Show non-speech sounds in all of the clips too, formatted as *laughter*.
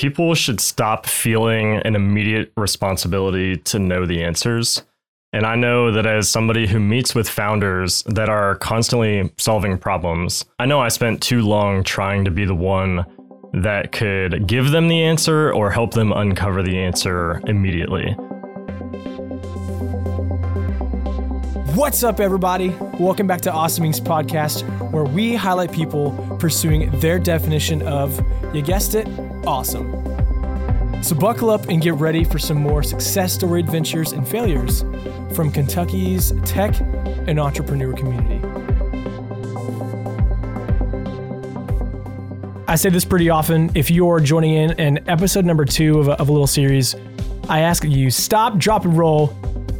people should stop feeling an immediate responsibility to know the answers. And I know that as somebody who meets with founders that are constantly solving problems, I know I spent too long trying to be the one that could give them the answer or help them uncover the answer immediately. What's up, everybody? Welcome back to Awesome Awesomings Podcast, where we highlight people pursuing their definition of, you guessed it, awesome. So, buckle up and get ready for some more success story adventures and failures from Kentucky's tech and entrepreneur community. I say this pretty often. If you're joining in in episode number two of a, of a little series, I ask you stop, drop, and roll,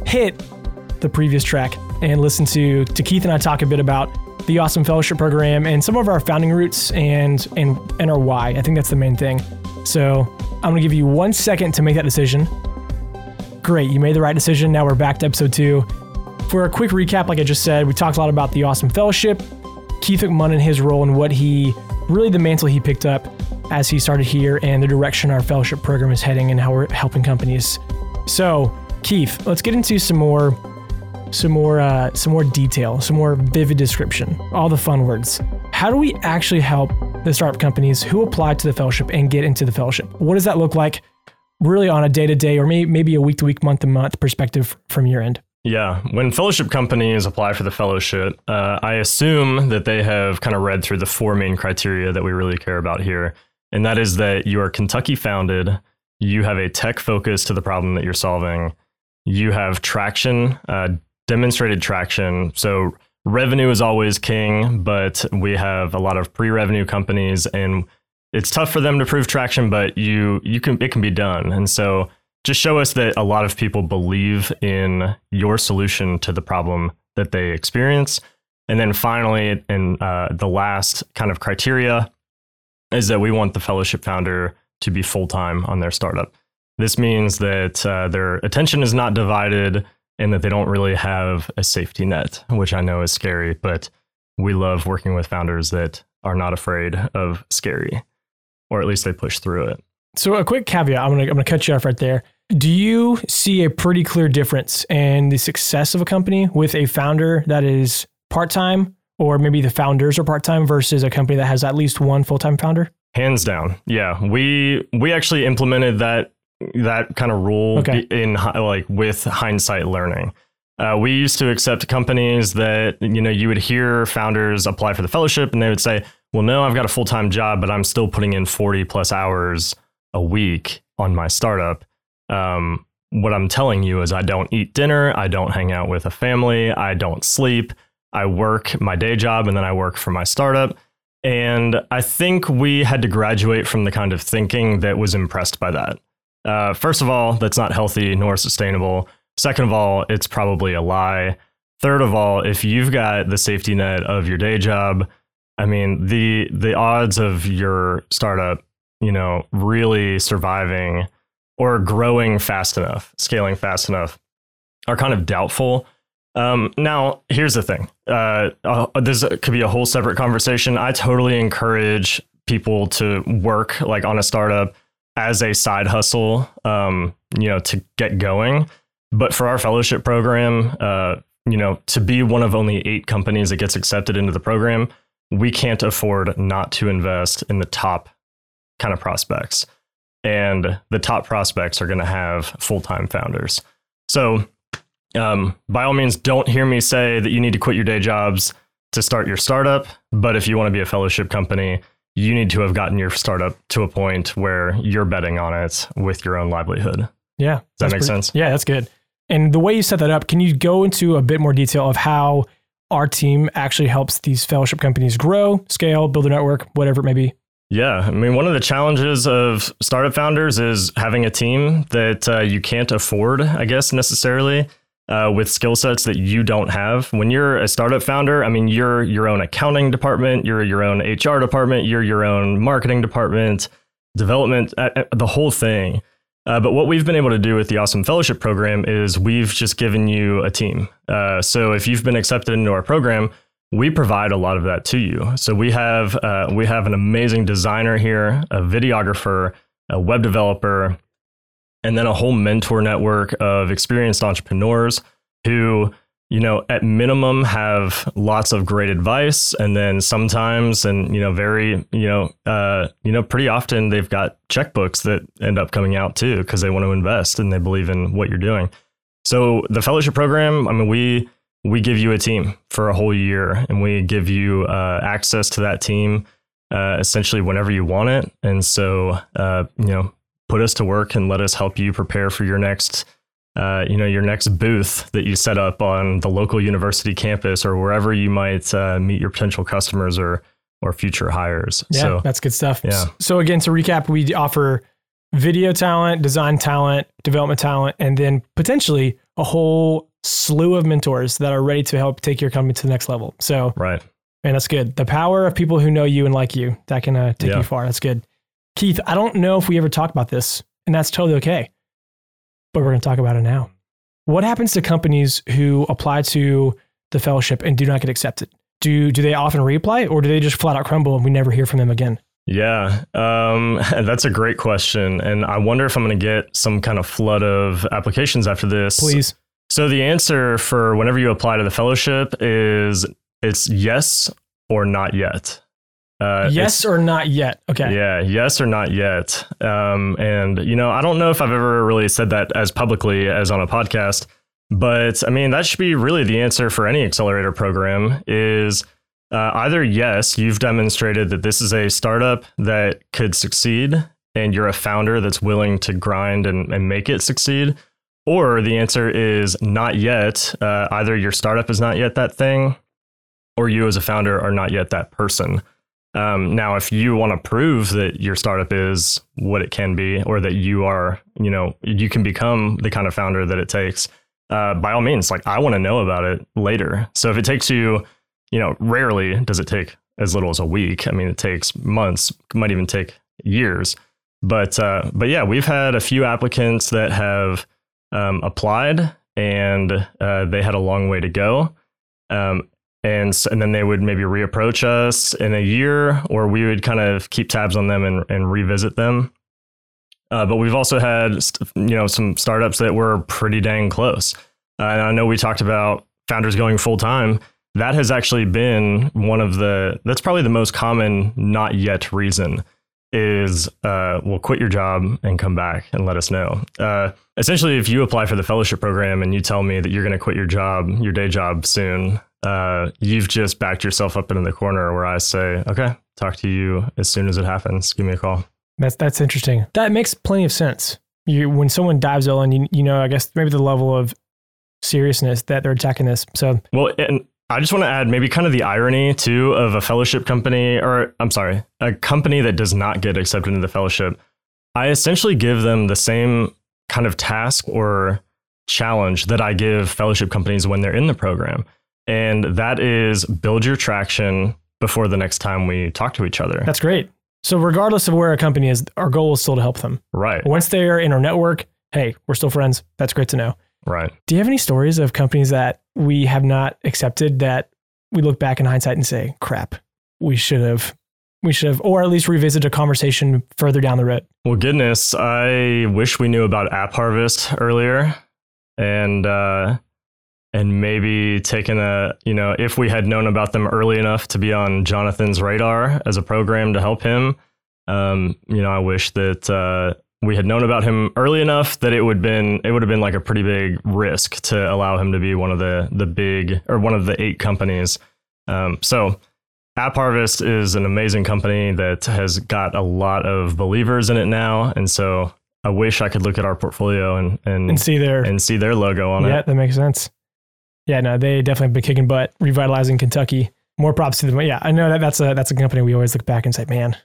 hit the previous track and listen to to Keith and I talk a bit about the Awesome Fellowship Program and some of our founding roots and and and our why. I think that's the main thing. So I'm gonna give you one second to make that decision. Great, you made the right decision. Now we're back to episode two. For a quick recap, like I just said, we talked a lot about the Awesome Fellowship, Keith McMunn and his role and what he really the mantle he picked up as he started here and the direction our fellowship program is heading and how we're helping companies. So, Keith, let's get into some more some more uh, some more detail, some more vivid description, all the fun words. How do we actually help the startup companies who apply to the fellowship and get into the fellowship? What does that look like, really on a day to day or maybe a week to week, month to month perspective from your end? Yeah, when fellowship companies apply for the fellowship, uh, I assume that they have kind of read through the four main criteria that we really care about here, and that is that you are Kentucky founded, you have a tech focus to the problem that you're solving, you have traction, uh, demonstrated traction. So revenue is always king, but we have a lot of pre-revenue companies and it's tough for them to prove traction, but you you can it can be done. And so just show us that a lot of people believe in your solution to the problem that they experience. And then finally, and uh, the last kind of criteria is that we want the fellowship founder to be full time on their startup. This means that uh, their attention is not divided and that they don't really have a safety net, which I know is scary, but we love working with founders that are not afraid of scary, or at least they push through it. So a quick caveat, I'm gonna I'm gonna cut you off right there. Do you see a pretty clear difference in the success of a company with a founder that is part time, or maybe the founders are part time versus a company that has at least one full time founder? Hands down, yeah. We we actually implemented that that kind of rule Okay. in like with hindsight learning. Uh, we used to accept companies that you know you would hear founders apply for the fellowship and they would say, "Well, no, I've got a full time job, but I'm still putting in 40 plus hours a week on my startup." Um, what I'm telling you is, I don't eat dinner, I don't hang out with a family, I don't sleep. I work my day job and then I work for my startup. And I think we had to graduate from the kind of thinking that was impressed by that. Uh, first of all, that's not healthy nor sustainable. Second of all, it's probably a lie. Third of all, if you've got the safety net of your day job, I mean the the odds of your startup, you know, really surviving or growing fast enough, scaling fast enough, are kind of doubtful. Um, now, here's the thing. Uh, uh, this could be a whole separate conversation. I totally encourage people to work like on a startup as a side hustle, um, you know, to get going. But for our fellowship program, uh, you know, to be one of only eight companies that gets accepted into the program, we can't afford not to invest in the top kind of prospects. And the top prospects are going to have full time founders. So, um, by all means, don't hear me say that you need to quit your day jobs to start your startup. But if you want to be a fellowship company, you need to have gotten your startup to a point where you're betting on it with your own livelihood. Yeah. Does that make pretty- sense? Yeah, that's good. And the way you set that up, can you go into a bit more detail of how our team actually helps these fellowship companies grow, scale, build a network, whatever it may be? Yeah, I mean, one of the challenges of startup founders is having a team that uh, you can't afford, I guess, necessarily uh, with skill sets that you don't have. When you're a startup founder, I mean, you're your own accounting department, you're your own HR department, you're your own marketing department, development, uh, uh, the whole thing. Uh, but what we've been able to do with the Awesome Fellowship Program is we've just given you a team. Uh, so if you've been accepted into our program, we provide a lot of that to you. So we have uh, we have an amazing designer here, a videographer, a web developer, and then a whole mentor network of experienced entrepreneurs who you know at minimum have lots of great advice and then sometimes and you know very you know uh, you know pretty often they've got checkbooks that end up coming out too because they want to invest and they believe in what you're doing. So the fellowship program i mean we we give you a team for a whole year and we give you uh, access to that team uh, essentially whenever you want it. And so uh, you know put us to work and let us help you prepare for your next uh, you know your next booth that you set up on the local university campus or wherever you might uh, meet your potential customers or or future hires Yeah, so that's good stuff. Yeah. So again, to recap, we offer video talent, design talent, development talent, and then potentially a whole slew of mentors that are ready to help take your company to the next level. So, right and that's good. The power of people who know you and like you that can uh, take Yeah. you far. That's good. Keith, I don't know if we ever talked about this, and that's totally okay. But we're going to talk about it now. What happens to companies who apply to the fellowship and do not get accepted? Do do they often reapply, or do they just flat out crumble and we never hear from them again? Yeah, um, *laughs* that's a great question. And I wonder if I'm going to get some kind of flood of applications after this. Please. So the answer for whenever you apply to the fellowship is it's yes or not yet. Uh, yes or not yet? Okay. Yeah, yes or not yet. Um, and you know, I don't know if I've ever really said that as publicly as on a podcast, but I mean that should be really the answer for any accelerator program is uh, either yes, you've demonstrated that this is a startup that could succeed, and you're a founder that's willing to grind and, and make it succeed, or the answer is not yet. Uh, either your startup is not yet that thing, or you as a founder are not yet that person. Um, now, if you want to prove that your startup is what it can be, or that you are, you know, you can become the kind of founder that it takes, uh, by all means, like I want to know about it later. So if it takes you, you know, rarely does it take as little as a week. I mean, it takes months, might even take years. But uh, but yeah, we've had a few applicants that have um, applied, and uh, they had a long way to go. Um, and and then they would maybe reapproach us in a year, or we would kind of keep tabs on them and, and revisit them. Uh, but we've also had you know some startups that were pretty dang close. Uh, and I know we talked about founders going full time. That has actually been one of the that's probably the most common not yet reason is uh, well quit your job and come back and let us know. Uh, essentially, if you apply for the fellowship program and you tell me that you're going to quit your job, your day job soon, uh, you've just backed yourself up into the corner where I say, okay, talk to you as soon as it happens. Give me a call. That's that's interesting. That makes plenty of sense. You when someone dives in, you you know, I guess maybe the level of seriousness that they're attacking this. So Well, and I just want to add maybe kind of the irony too of a fellowship company, or I'm sorry, a company that does not get accepted into the fellowship. I essentially give them the same kind of task or challenge that I give fellowship companies when they're in the program. And that is build your traction before the next time we talk to each other. that's great. So regardless of where a company is, our goal is still to help them. right. Once they're in our network, hey, we're still friends. That's great to know. Right. Do you have any stories of companies that we have not accepted that we look back in hindsight and say, crap, we should have, we should have, or at least revisit a conversation further down the road? Well, goodness, I wish we knew about AppHarvest earlier, and uh, and maybe taking a you know if we had known about them early enough to be on Jonathan's radar as a program to help him. Um, you know, I wish that uh, we had known about him early enough that it would been it would have been like a pretty big risk to allow him to be one of the the big or one of the eight companies. Um, so AppHarvest is an amazing company that has got a lot of believers in it now, and so I wish I could look at our portfolio and and And see their, and see their logo on it. yeah, it. that makes sense. Yeah, no, they definitely have been kicking butt, revitalizing Kentucky. More props to them. Yeah, I know that that's a that's a company we always look back and say, man,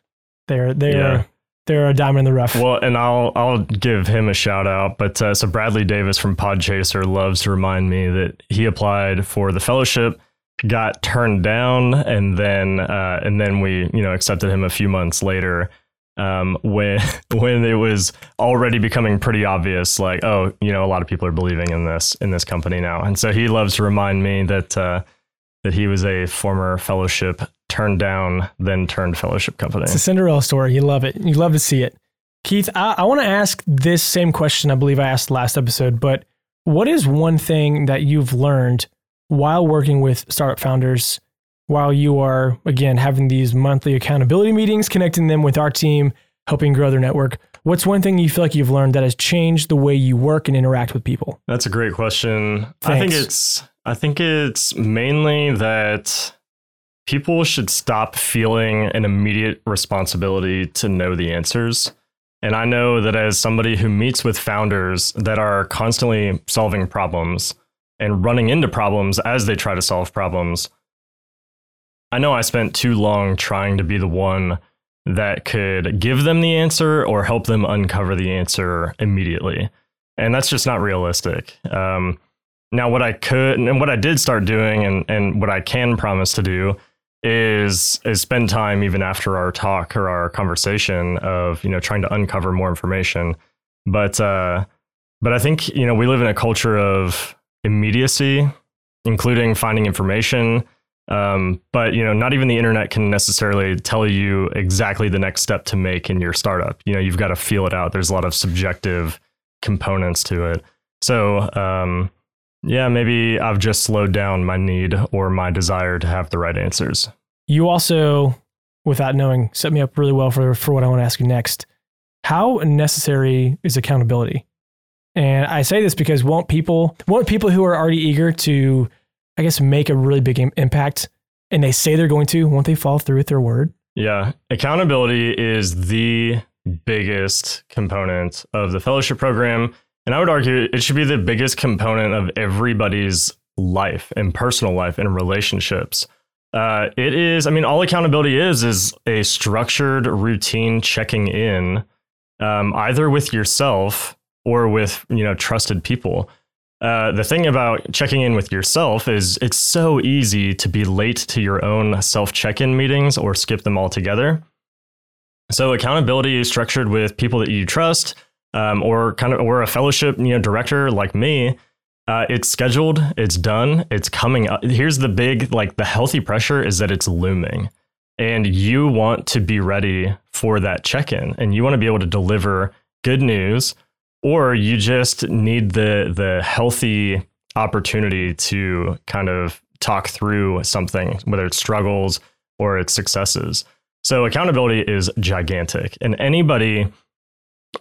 they're they're Yeah. they're a diamond in the rough. Well, and I'll I'll give him a shout out. But uh, so Bradley Davis from Podchaser loves to remind me that he applied for the fellowship, got turned down, and then uh, and then we you know accepted him a few months later. Um, when *laughs* when it was already becoming pretty obvious, like oh, you know, a lot of people are believing in this in this company now, and so he loves to remind me that uh, that he was a former fellowship turned down, then turned fellowship company. It's a Cinderella story. You love it. You love to see it. Keith, I, I want to ask this same question. I believe I asked last episode, but what is one thing that you've learned while working with startup founders, while you are again having these monthly accountability meetings, connecting them with our team, helping grow their network? What's one thing you feel like you've learned that has changed the way you work and interact with people? That's a great question. I think it's I think it's mainly that people should stop feeling an immediate responsibility to know the answers. And I know that as somebody who meets with founders that are constantly solving problems and running into problems as they try to solve problems, I know I spent too long trying to be the one that could give them the answer or help them uncover the answer immediately. And that's just not realistic. Um, now, what I could and what I did start doing, and, and what I can promise to do, is is spend time even after our talk or our conversation of you know trying to uncover more information. But uh, but I think you know we live in a culture of immediacy, including finding information. Um, but you know, not even the internet can necessarily tell you exactly the next step to make in your startup. You know, you've got to feel it out. There's a lot of subjective components to it. So, um, yeah, maybe I've just slowed down my need or my desire to have the right answers. You also, without knowing, set me up really well for, for what I want to ask you next. How necessary is accountability? And I say this because won't people won't people who are already eager to, I guess, make a really big im- impact, and they say they're going to, won't they follow through with their word? Yeah, accountability is the biggest component of the fellowship program. And I would argue it should be the biggest component of everybody's life and personal life and relationships. Uh, it is, I mean, all accountability is, is a structured routine checking in um, either with yourself or with, you know, trusted people. Uh, the thing about checking in with yourself is it's so easy to be late to your own self check in meetings or skip them altogether. So accountability is structured with people that you trust, um, or kind of or a fellowship you know director like me. Uh, it's scheduled, it's done, it's coming up. Here's the big like the healthy pressure is that it's looming, and you want to be ready for that check in, and you want to be able to deliver good news, or you just need the the healthy opportunity to kind of talk through something, whether it's struggles or it's successes. So accountability is gigantic, and anybody,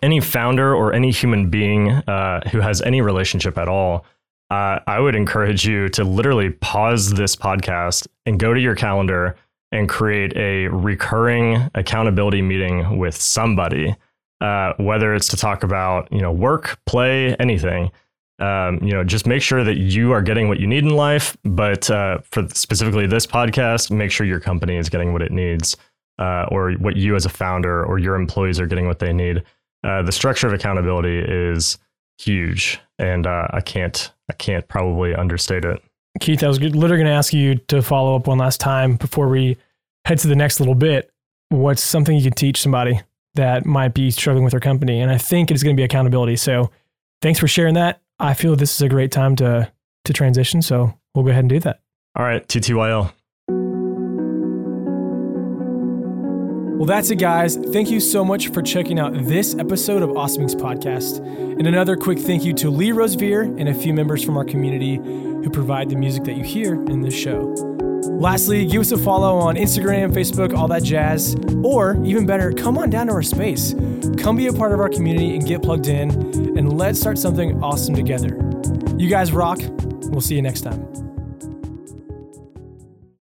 any founder or any human being uh, who has any relationship at all, uh, I would encourage you to literally pause this podcast and go to your calendar and create a recurring accountability meeting with somebody, uh, whether it's to talk about you know work, play, anything. Um, you know, just make sure that you are getting what you need in life. But uh, for specifically this podcast, make sure your company is getting what it needs uh, or what you as a founder or your employees are getting what they need. Uh, the structure of accountability is huge, and uh, I can't I can't probably understate it. Keith, I was literally going to ask you to follow up one last time before we head to the next little bit. What's something you could teach somebody that might be struggling with their company? And I think it's going to be accountability. So thanks for sharing that. I feel this is a great time to to transition. So we'll go ahead and do that. All right, TTYL. Well, that's it, guys. Thank you so much for checking out this episode of Awesome Inc. podcast. And another quick thank you to Lee Rosevere and a few members from our community who provide the music that you hear in this show. Lastly, give us a follow on Instagram, Facebook, all that jazz. Or even better, come on down to our space. Come be a part of our community and get plugged in, and let's start something awesome together. You guys rock. We'll see you next time.